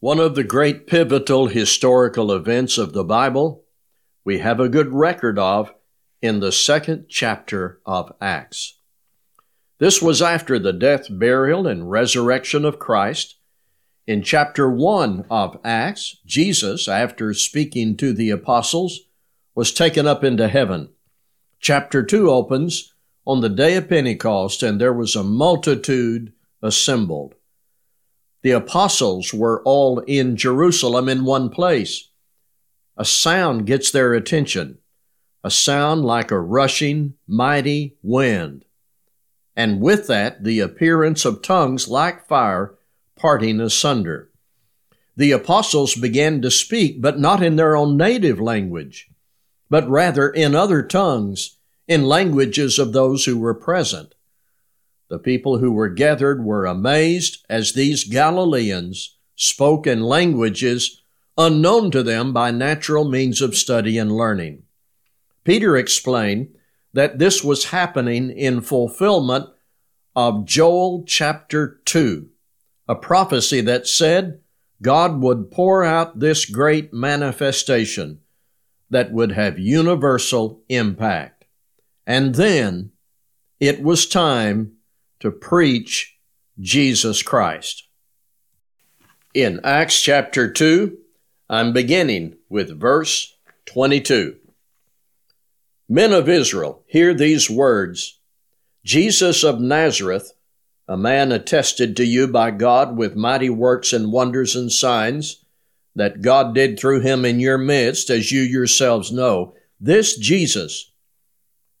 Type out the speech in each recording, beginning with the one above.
One of the great pivotal historical events of the Bible we have a good record of in the second chapter of Acts. This was after the death, burial, and resurrection of Christ. In chapter 1 of Acts, Jesus, after speaking to the apostles, was taken up into heaven. Chapter 2 opens on the day of Pentecost, and there was a multitude assembled the apostles were all in Jerusalem in one place. A sound gets their attention, a sound like a rushing, mighty wind. And with that, the appearance of tongues like fire parting asunder. The apostles began to speak, but not in their own native language, but rather in other tongues, in languages of those who were present. The people who were gathered were amazed as these Galileans spoke in languages unknown to them by natural means of study and learning. Peter explained that this was happening in fulfillment of Joel chapter 2, a prophecy that said God would pour out this great manifestation that would have universal impact. And then it was time to preach Jesus Christ. In Acts chapter 2, I'm beginning with verse 22. Men of Israel, hear these words Jesus of Nazareth, a man attested to you by God with mighty works and wonders and signs that God did through him in your midst, as you yourselves know, this Jesus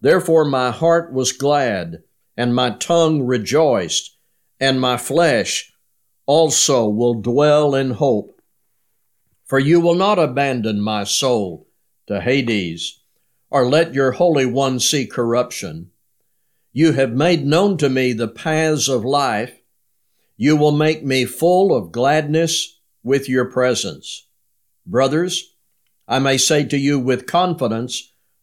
Therefore my heart was glad, and my tongue rejoiced, and my flesh also will dwell in hope. For you will not abandon my soul to Hades, or let your Holy One see corruption. You have made known to me the paths of life. You will make me full of gladness with your presence. Brothers, I may say to you with confidence,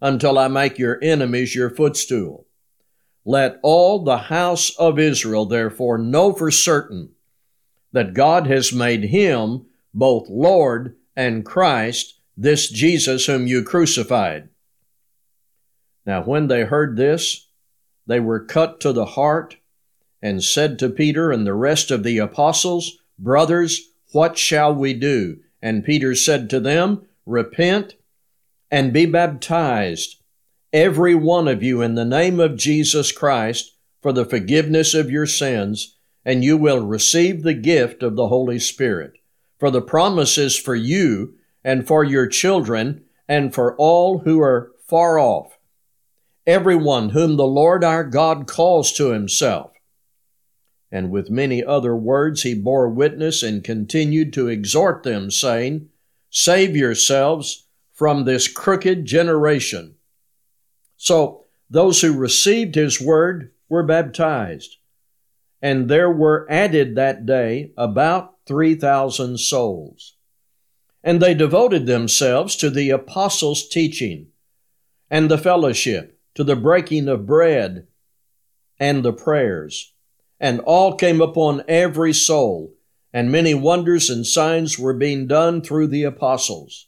until I make your enemies your footstool. Let all the house of Israel therefore know for certain that God has made him both Lord and Christ, this Jesus whom you crucified. Now, when they heard this, they were cut to the heart and said to Peter and the rest of the apostles, Brothers, what shall we do? And Peter said to them, Repent and be baptized, every one of you, in the name of Jesus Christ for the forgiveness of your sins, and you will receive the gift of the Holy Spirit. For the promises for you and for your children and for all who are far off, everyone whom the Lord our God calls to himself. And with many other words he bore witness and continued to exhort them, saying, Save yourselves from this crooked generation. So those who received his word were baptized. and there were added that day about 3,000 souls. And they devoted themselves to the apostles' teaching and the fellowship, to the breaking of bread and the prayers. And all came upon every soul, and many wonders and signs were being done through the apostles.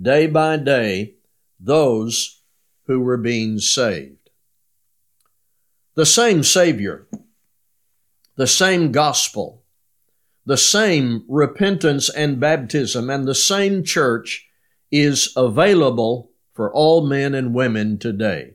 day by day those who were being saved. The same Savior the same gospel, the same repentance and baptism, and the same church is available for all men and women today.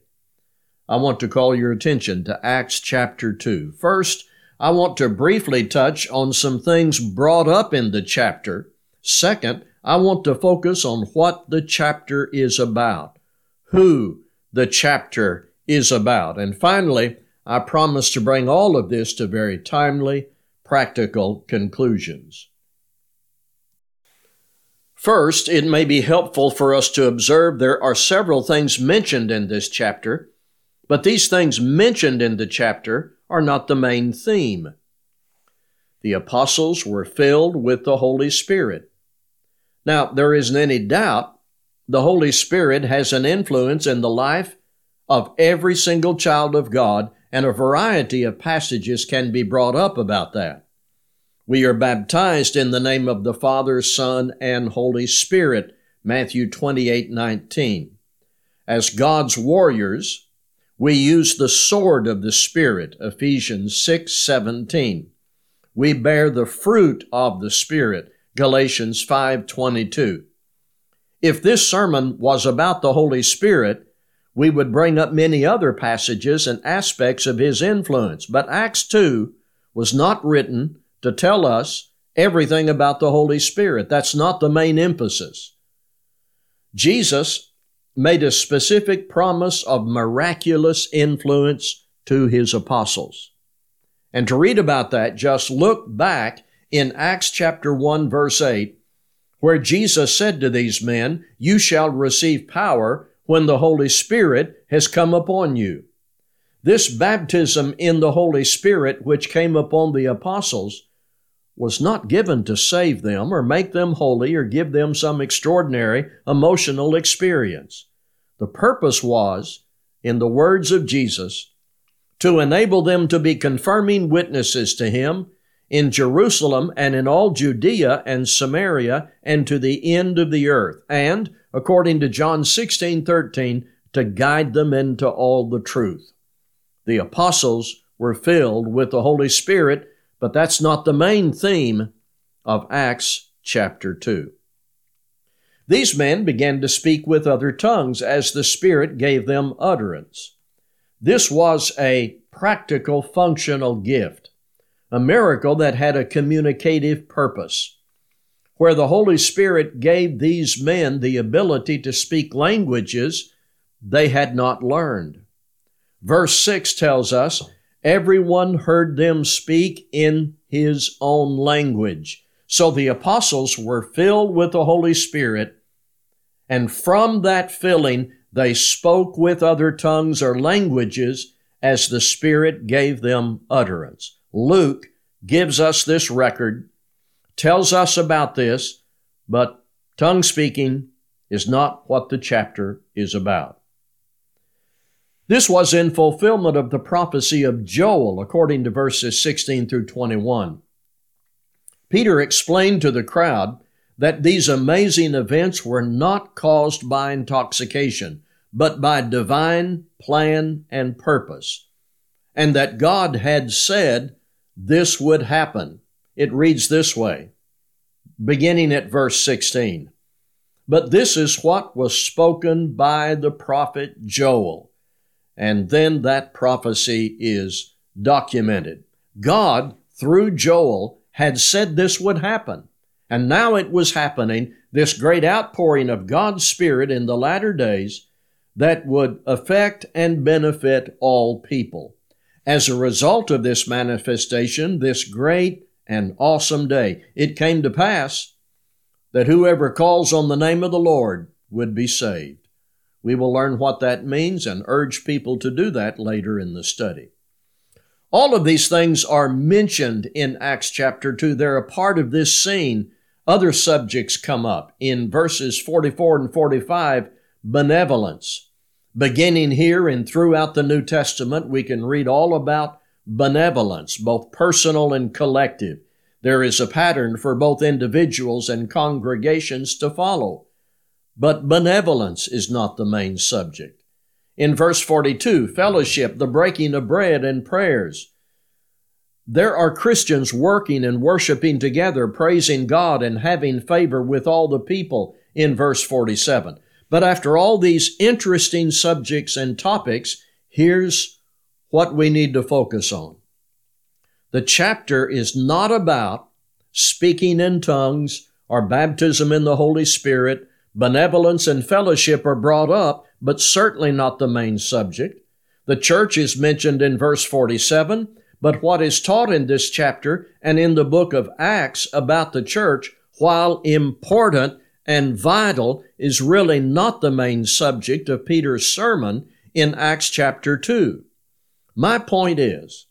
I want to call your attention to Acts chapter 2. First, I want to briefly touch on some things brought up in the chapter. Second, I want to focus on what the chapter is about, who the chapter is about. And finally, I promise to bring all of this to very timely, practical conclusions. First, it may be helpful for us to observe there are several things mentioned in this chapter, but these things mentioned in the chapter are not the main theme. The apostles were filled with the Holy Spirit. Now, there isn't any doubt the Holy Spirit has an influence in the life of every single child of God and a variety of passages can be brought up about that. We are baptized in the name of the Father, Son, and Holy Spirit, Matthew 28 19. As God's warriors, we use the sword of the Spirit, Ephesians 6 17. We bear the fruit of the Spirit, Galatians 5:22. If this sermon was about the Holy Spirit, we would bring up many other passages and aspects of his influence. But Acts 2 was not written to tell us everything about the Holy Spirit. That's not the main emphasis. Jesus made a specific promise of miraculous influence to his apostles. And to read about that, just look back in Acts chapter 1 verse 8, where Jesus said to these men, You shall receive power when the Holy Spirit has come upon you. This baptism in the Holy Spirit, which came upon the apostles, was not given to save them or make them holy or give them some extraordinary emotional experience. The purpose was, in the words of Jesus, to enable them to be confirming witnesses to Him in Jerusalem and in all Judea and Samaria and to the end of the earth, and according to John 16 13, to guide them into all the truth. The apostles were filled with the Holy Spirit, but that's not the main theme of Acts chapter 2. These men began to speak with other tongues as the Spirit gave them utterance. This was a practical, functional gift, a miracle that had a communicative purpose where the Holy Spirit gave these men the ability to speak languages they had not learned. Verse 6 tells us, Everyone heard them speak in his own language. So the apostles were filled with the Holy Spirit, and from that filling, they spoke with other tongues or languages as the Spirit gave them utterance. Luke gives us this record tells us about this, but tongue speaking is not what the chapter is about. This was in fulfillment of the prophecy of Joel, according to verses 16 through 21. Peter explained to the crowd that these amazing events were not caused by intoxication, but by divine plan and purpose, and that God had said this would happen. It reads this way, beginning at verse 16. But this is what was spoken by the prophet Joel. And then that prophecy is documented. God, through Joel, had said this would happen. And now it was happening, this great outpouring of God's Spirit in the latter days that would affect and benefit all people. As a result of this manifestation, this great and awesome day, it came to pass that whoever calls on the name of the Lord would be saved. We will learn what that means and urge people to do that later in the study. All of these things are mentioned in Acts chapter 2. They're a part of this scene. Other subjects come up in verses 44 and 45 benevolence. Beginning here and throughout the New Testament, we can read all about benevolence, both personal and collective. There is a pattern for both individuals and congregations to follow. But benevolence is not the main subject. In verse 42, fellowship, the breaking of bread, and prayers. There are Christians working and worshiping together, praising God and having favor with all the people in verse 47. But after all these interesting subjects and topics, here's what we need to focus on. The chapter is not about speaking in tongues or baptism in the Holy Spirit. Benevolence and fellowship are brought up, but certainly not the main subject. The church is mentioned in verse 47, but what is taught in this chapter and in the book of Acts about the church, while important and vital, is really not the main subject of Peter's sermon in Acts chapter 2. My point is,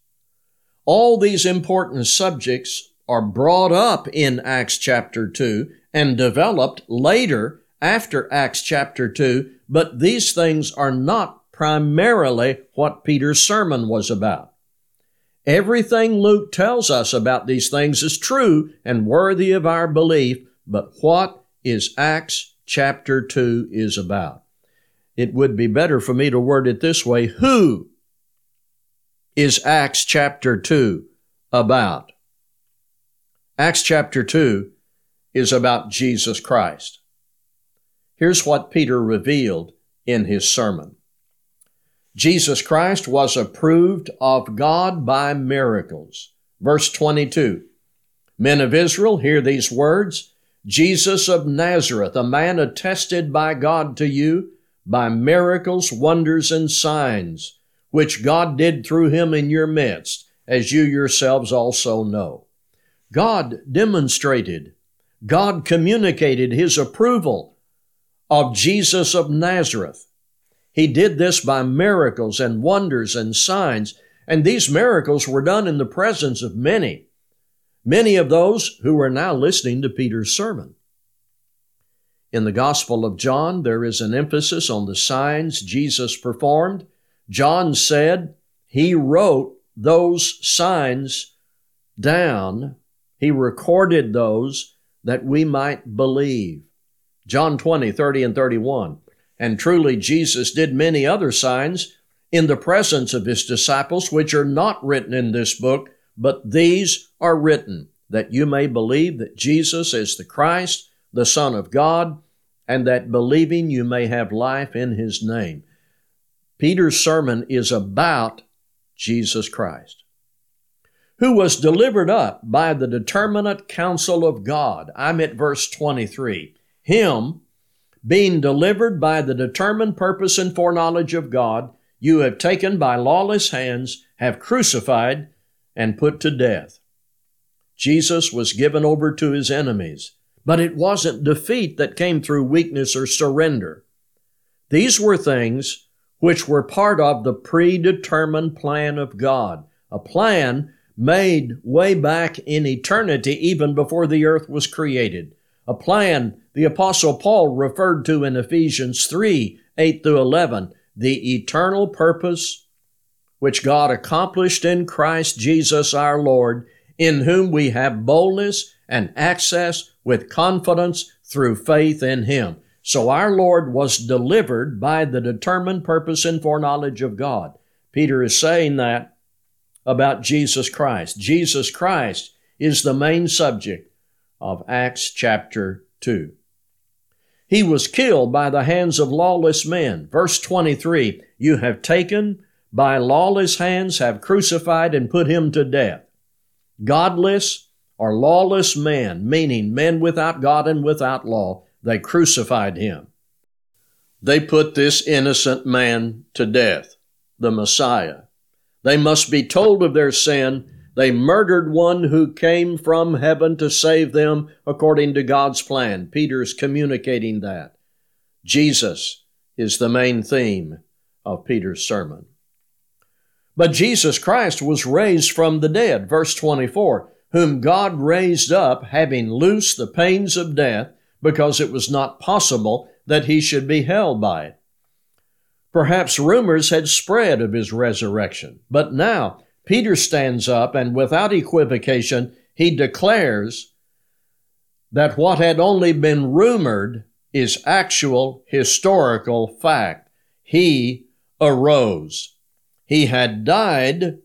all these important subjects are brought up in Acts chapter 2 and developed later after Acts chapter 2, but these things are not primarily what Peter's sermon was about. Everything Luke tells us about these things is true and worthy of our belief, but what is Acts chapter 2 is about? It would be better for me to word it this way Who is Acts chapter 2 about? Acts chapter 2 is about Jesus Christ. Here's what Peter revealed in his sermon. Jesus Christ was approved of God by miracles. Verse 22. Men of Israel, hear these words. Jesus of Nazareth, a man attested by God to you by miracles, wonders, and signs, which God did through him in your midst, as you yourselves also know. God demonstrated, God communicated his approval of Jesus of Nazareth. He did this by miracles and wonders and signs, and these miracles were done in the presence of many, many of those who were now listening to Peter's sermon. In the Gospel of John, there is an emphasis on the signs Jesus performed. John said he wrote those signs down, he recorded those that we might believe. John 20, 30 and 31. And truly Jesus did many other signs in the presence of his disciples, which are not written in this book, but these are written that you may believe that Jesus is the Christ, the Son of God, and that believing you may have life in his name. Peter's sermon is about Jesus Christ, who was delivered up by the determinate counsel of God. I'm at verse 23 him, being delivered by the determined purpose and foreknowledge of God, you have taken by lawless hands, have crucified, and put to death. Jesus was given over to his enemies, but it wasn't defeat that came through weakness or surrender. These were things which were part of the predetermined plan of God, a plan made way back in eternity, even before the earth was created, a plan the Apostle Paul referred to in Ephesians 3 8 through 11, the eternal purpose which God accomplished in Christ Jesus our Lord, in whom we have boldness and access with confidence through faith in Him. So our Lord was delivered by the determined purpose and foreknowledge of God. Peter is saying that about Jesus Christ. Jesus Christ is the main subject of Acts chapter 2. He was killed by the hands of lawless men. Verse 23 You have taken by lawless hands, have crucified and put him to death. godless or lawless men, meaning men without God and without law, they crucified him. They put this innocent man to death, the Messiah. They must be told of their sin. They murdered one who came from heaven to save them according to God's plan. Peter's communicating that. Jesus is the main theme of Peter's sermon. But Jesus Christ was raised from the dead, verse 24, whom God raised up, having loosed the pains of death, because it was not possible that he should be held by it. Perhaps rumors had spread of his resurrection, but now Peter stands up and without equivocation he declares that what had only been rumored is actual historical fact. He arose. He had died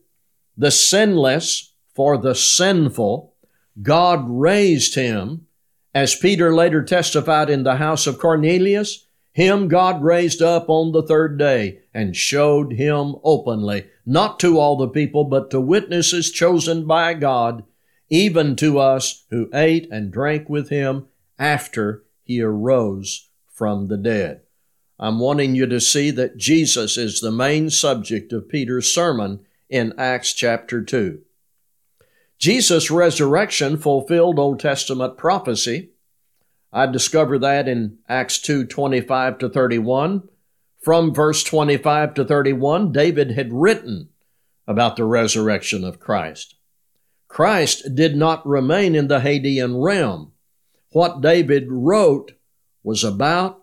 the sinless for the sinful. God raised him. As Peter later testified in the house of Cornelius, him God raised up on the third day and showed him openly, not to all the people, but to witnesses chosen by God, even to us who ate and drank with him after he arose from the dead. I'm wanting you to see that Jesus is the main subject of Peter's sermon in Acts chapter 2. Jesus' resurrection fulfilled Old Testament prophecy. I discover that in Acts 2 25 to 31. From verse 25 to 31, David had written about the resurrection of Christ. Christ did not remain in the Hadean realm. What David wrote was about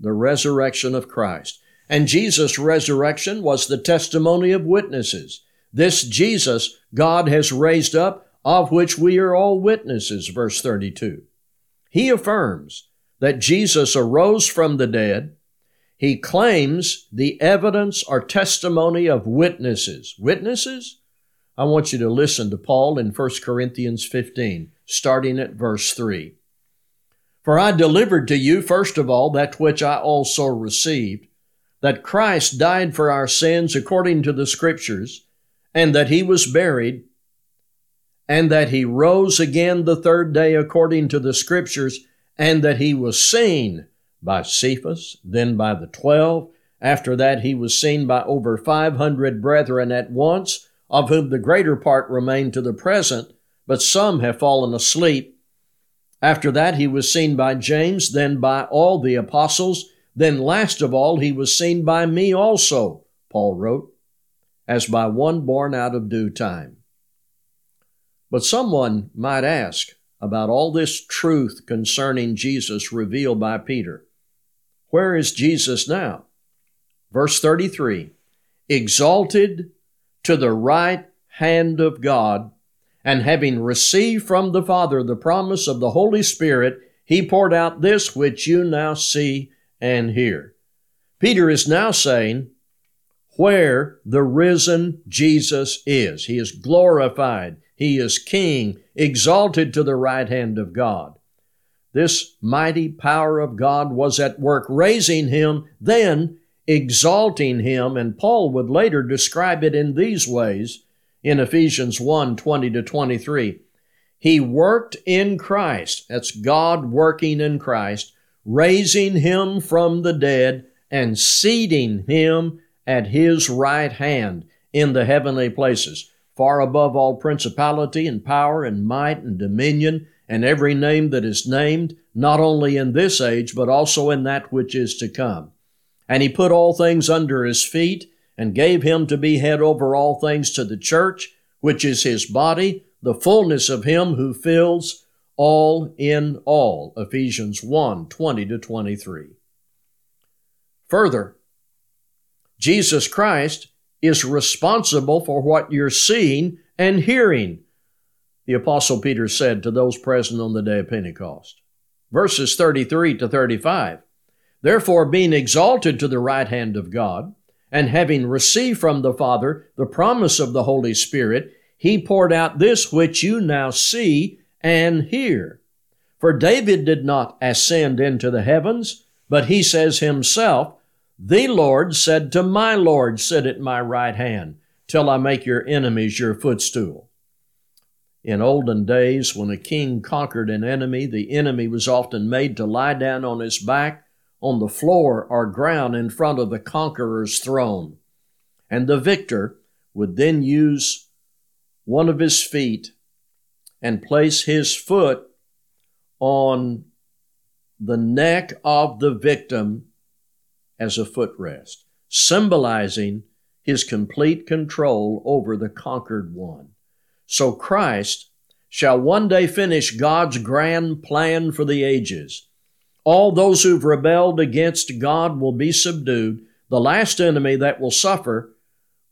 the resurrection of Christ. And Jesus' resurrection was the testimony of witnesses. This Jesus God has raised up, of which we are all witnesses, verse 32. He affirms that Jesus arose from the dead. He claims the evidence or testimony of witnesses. Witnesses? I want you to listen to Paul in 1 Corinthians 15, starting at verse 3. For I delivered to you, first of all, that which I also received, that Christ died for our sins according to the Scriptures, and that he was buried, and that he rose again the third day according to the Scriptures, and that he was seen by Cephas, then by the twelve. After that, he was seen by over 500 brethren at once, of whom the greater part remain to the present, but some have fallen asleep. After that, he was seen by James, then by all the apostles. Then, last of all, he was seen by me also, Paul wrote, as by one born out of due time. But someone might ask about all this truth concerning Jesus revealed by Peter. Where is Jesus now? Verse 33 Exalted to the right hand of God and having received from the Father the promise of the Holy Spirit, he poured out this which you now see and hear. Peter is now saying, where the risen Jesus is. He is glorified. He is King, exalted to the right hand of God. This mighty power of God was at work raising him, then exalting him, and Paul would later describe it in these ways in Ephesians 1 20 to 23. He worked in Christ, that's God working in Christ, raising him from the dead and seating him at his right hand in the heavenly places, far above all principality and power and might and dominion and every name that is named, not only in this age, but also in that which is to come. And he put all things under his feet and gave him to be head over all things to the church, which is his body, the fullness of him who fills all in all. Ephesians 1 20 to 23. Further, Jesus Christ is responsible for what you're seeing and hearing, the Apostle Peter said to those present on the day of Pentecost. Verses 33 to 35. Therefore, being exalted to the right hand of God, and having received from the Father the promise of the Holy Spirit, he poured out this which you now see and hear. For David did not ascend into the heavens, but he says himself, The Lord said to my Lord, Sit at my right hand, till I make your enemies your footstool. In olden days, when a king conquered an enemy, the enemy was often made to lie down on his back on the floor or ground in front of the conqueror's throne. And the victor would then use one of his feet and place his foot on the neck of the victim as a footrest, symbolizing his complete control over the conquered one. So Christ shall one day finish God's grand plan for the ages. All those who've rebelled against God will be subdued. The last enemy that will suffer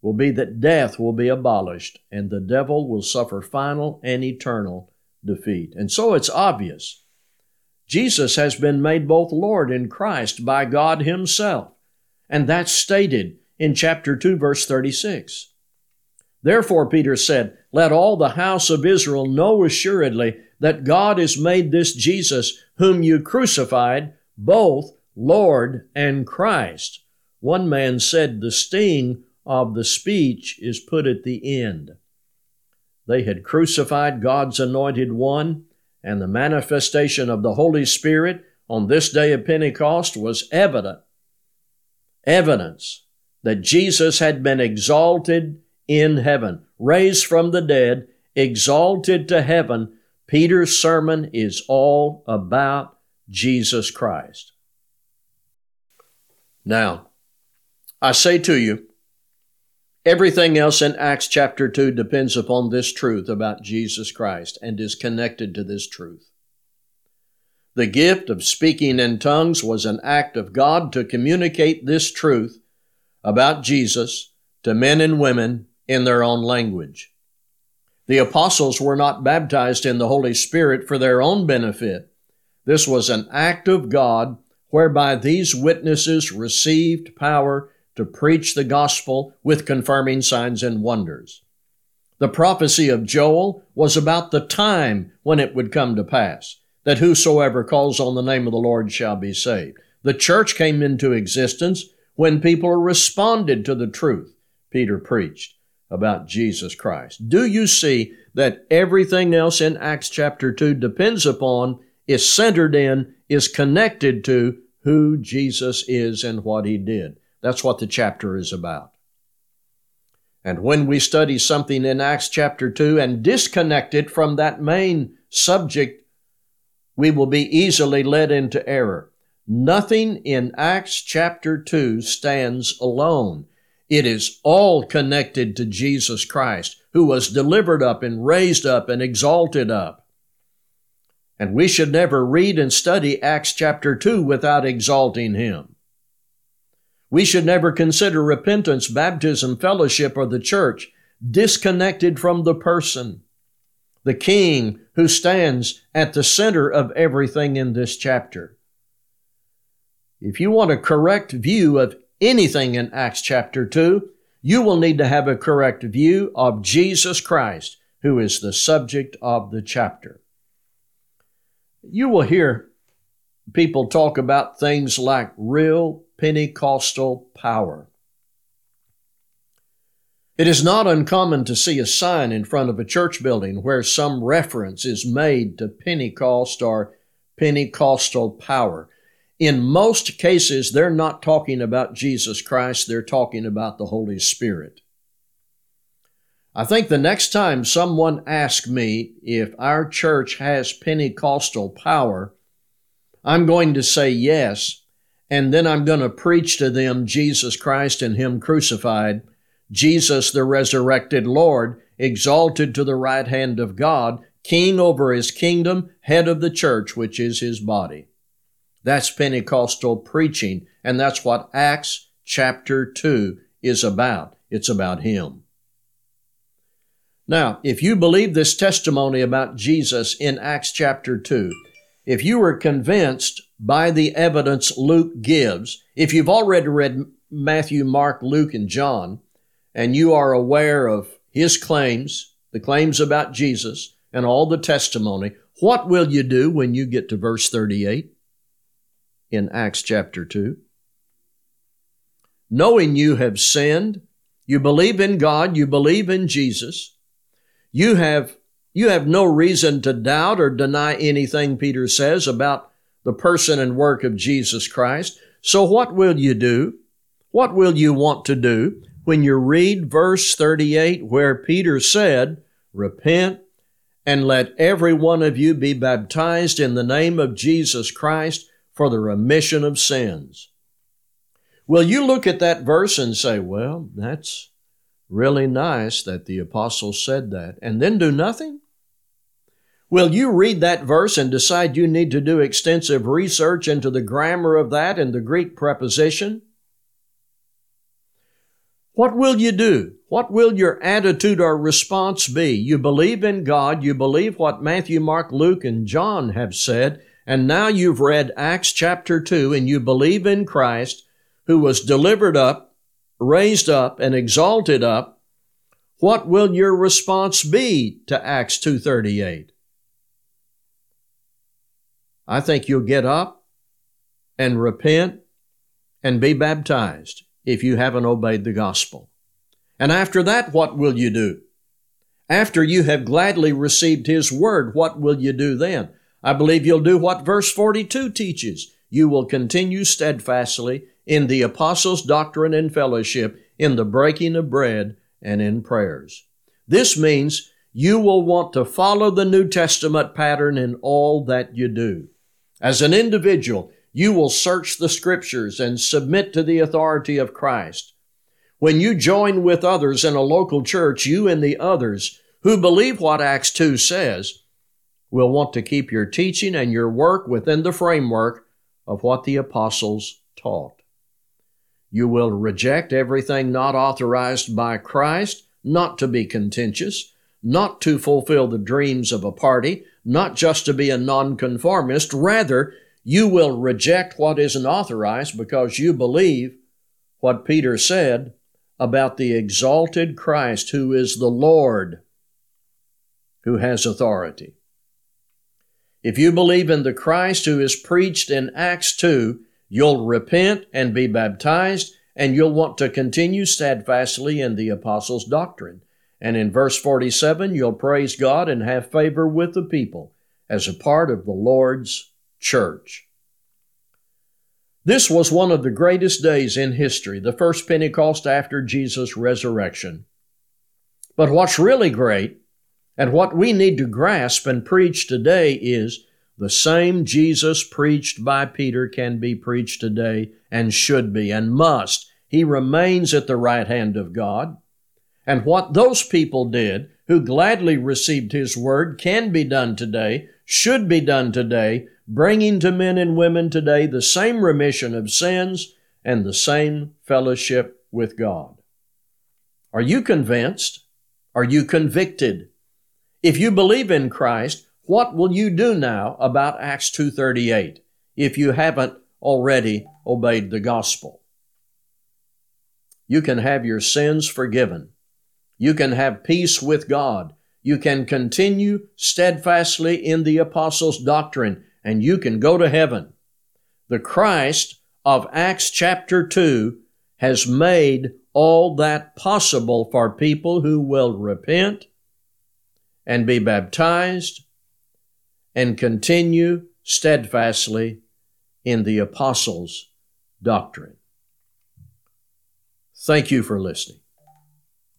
will be that death will be abolished and the devil will suffer final and eternal defeat. And so it's obvious. Jesus has been made both Lord and Christ by God Himself. And that's stated in chapter 2, verse 36. Therefore, Peter said, Let all the house of Israel know assuredly that God has made this Jesus, whom you crucified, both Lord and Christ. One man said, The sting of the speech is put at the end. They had crucified God's anointed one, and the manifestation of the Holy Spirit on this day of Pentecost was evident. Evidence that Jesus had been exalted in heaven, raised from the dead, exalted to heaven. Peter's sermon is all about Jesus Christ. Now, I say to you, everything else in Acts chapter 2 depends upon this truth about Jesus Christ and is connected to this truth. The gift of speaking in tongues was an act of God to communicate this truth about Jesus to men and women in their own language. The apostles were not baptized in the Holy Spirit for their own benefit. This was an act of God whereby these witnesses received power to preach the gospel with confirming signs and wonders. The prophecy of Joel was about the time when it would come to pass, that whosoever calls on the name of the Lord shall be saved. The church came into existence when people responded to the truth Peter preached about Jesus Christ. Do you see that everything else in Acts chapter 2 depends upon, is centered in, is connected to who Jesus is and what he did? That's what the chapter is about. And when we study something in Acts chapter 2 and disconnect it from that main subject, we will be easily led into error. Nothing in Acts chapter 2 stands alone. It is all connected to Jesus Christ, who was delivered up and raised up and exalted up. And we should never read and study Acts chapter 2 without exalting Him. We should never consider repentance, baptism, fellowship, or the church disconnected from the person, the King who stands at the center of everything in this chapter. If you want a correct view of anything in Acts chapter 2, you will need to have a correct view of Jesus Christ, who is the subject of the chapter. You will hear people talk about things like real Pentecostal power. It is not uncommon to see a sign in front of a church building where some reference is made to Pentecost or Pentecostal power. In most cases, they're not talking about Jesus Christ, they're talking about the Holy Spirit. I think the next time someone asks me if our church has Pentecostal power, I'm going to say yes, and then I'm going to preach to them Jesus Christ and Him crucified, Jesus the resurrected Lord, exalted to the right hand of God, King over His kingdom, head of the church, which is His body. That's Pentecostal preaching, and that's what Acts chapter 2 is about. It's about Him. Now, if you believe this testimony about Jesus in Acts chapter 2, if you were convinced by the evidence Luke gives, if you've already read Matthew, Mark, Luke, and John, and you are aware of his claims, the claims about Jesus, and all the testimony, what will you do when you get to verse 38? In Acts chapter 2. Knowing you have sinned, you believe in God, you believe in Jesus, you have You have no reason to doubt or deny anything Peter says about the person and work of Jesus Christ. So what will you do? What will you want to do when you read verse 38 where Peter said, Repent and let every one of you be baptized in the name of Jesus Christ for the remission of sins? Will you look at that verse and say, Well, that's really nice that the apostle said that, and then do nothing? Will you read that verse and decide you need to do extensive research into the grammar of that and the Greek preposition? What will you do? What will your attitude or response be? You believe in God, you believe what Matthew, Mark, Luke, and John have said, and now you've read Acts chapter 2 and you believe in Christ who was delivered up, raised up, and exalted up. What will your response be to Acts 238? I think you'll get up and repent and be baptized if you haven't obeyed the gospel. And after that, what will you do? After you have gladly received His word, what will you do then? I believe you'll do what verse 42 teaches. You will continue steadfastly in the apostles' doctrine and fellowship, in the breaking of bread, and in prayers. This means you will want to follow the New Testament pattern in all that you do. As an individual, you will search the scriptures and submit to the authority of Christ. When you join with others in a local church, you and the others who believe what Acts 2 says will want to keep your teaching and your work within the framework of what the apostles taught. You will reject everything not authorized by Christ, not to be contentious, not to fulfill the dreams of a party, not just to be a nonconformist. Rather, you will reject what isn't authorized because you believe what Peter said about the exalted Christ who is the Lord, who has authority. If you believe in the Christ who is preached in Acts 2, you'll repent and be baptized, and you'll want to continue steadfastly in the apostles' doctrine. And in verse 47, you'll praise God and have favor with the people as a part of the Lord's church. This was one of the greatest days in history, the first Pentecost after Jesus' resurrection. But what's really great, and what we need to grasp and preach today, is the same Jesus preached by Peter can be preached today and should be and must. He remains at the right hand of God. And what those people did who gladly received His word can be done today, should be done today, bringing to men and women today the same remission of sins and the same fellowship with God. Are you convinced? Are you convicted? If you believe in Christ, what will you do now about Acts 2:38 if you haven't already obeyed the gospel? You can have your sins forgiven. You can have peace with God. You can continue steadfastly in the apostles' doctrine, and you can go to heaven. The Christ of Acts chapter 2 has made all that possible for people who will repent and be baptized and continue steadfastly in the apostles' doctrine. Thank you for listening.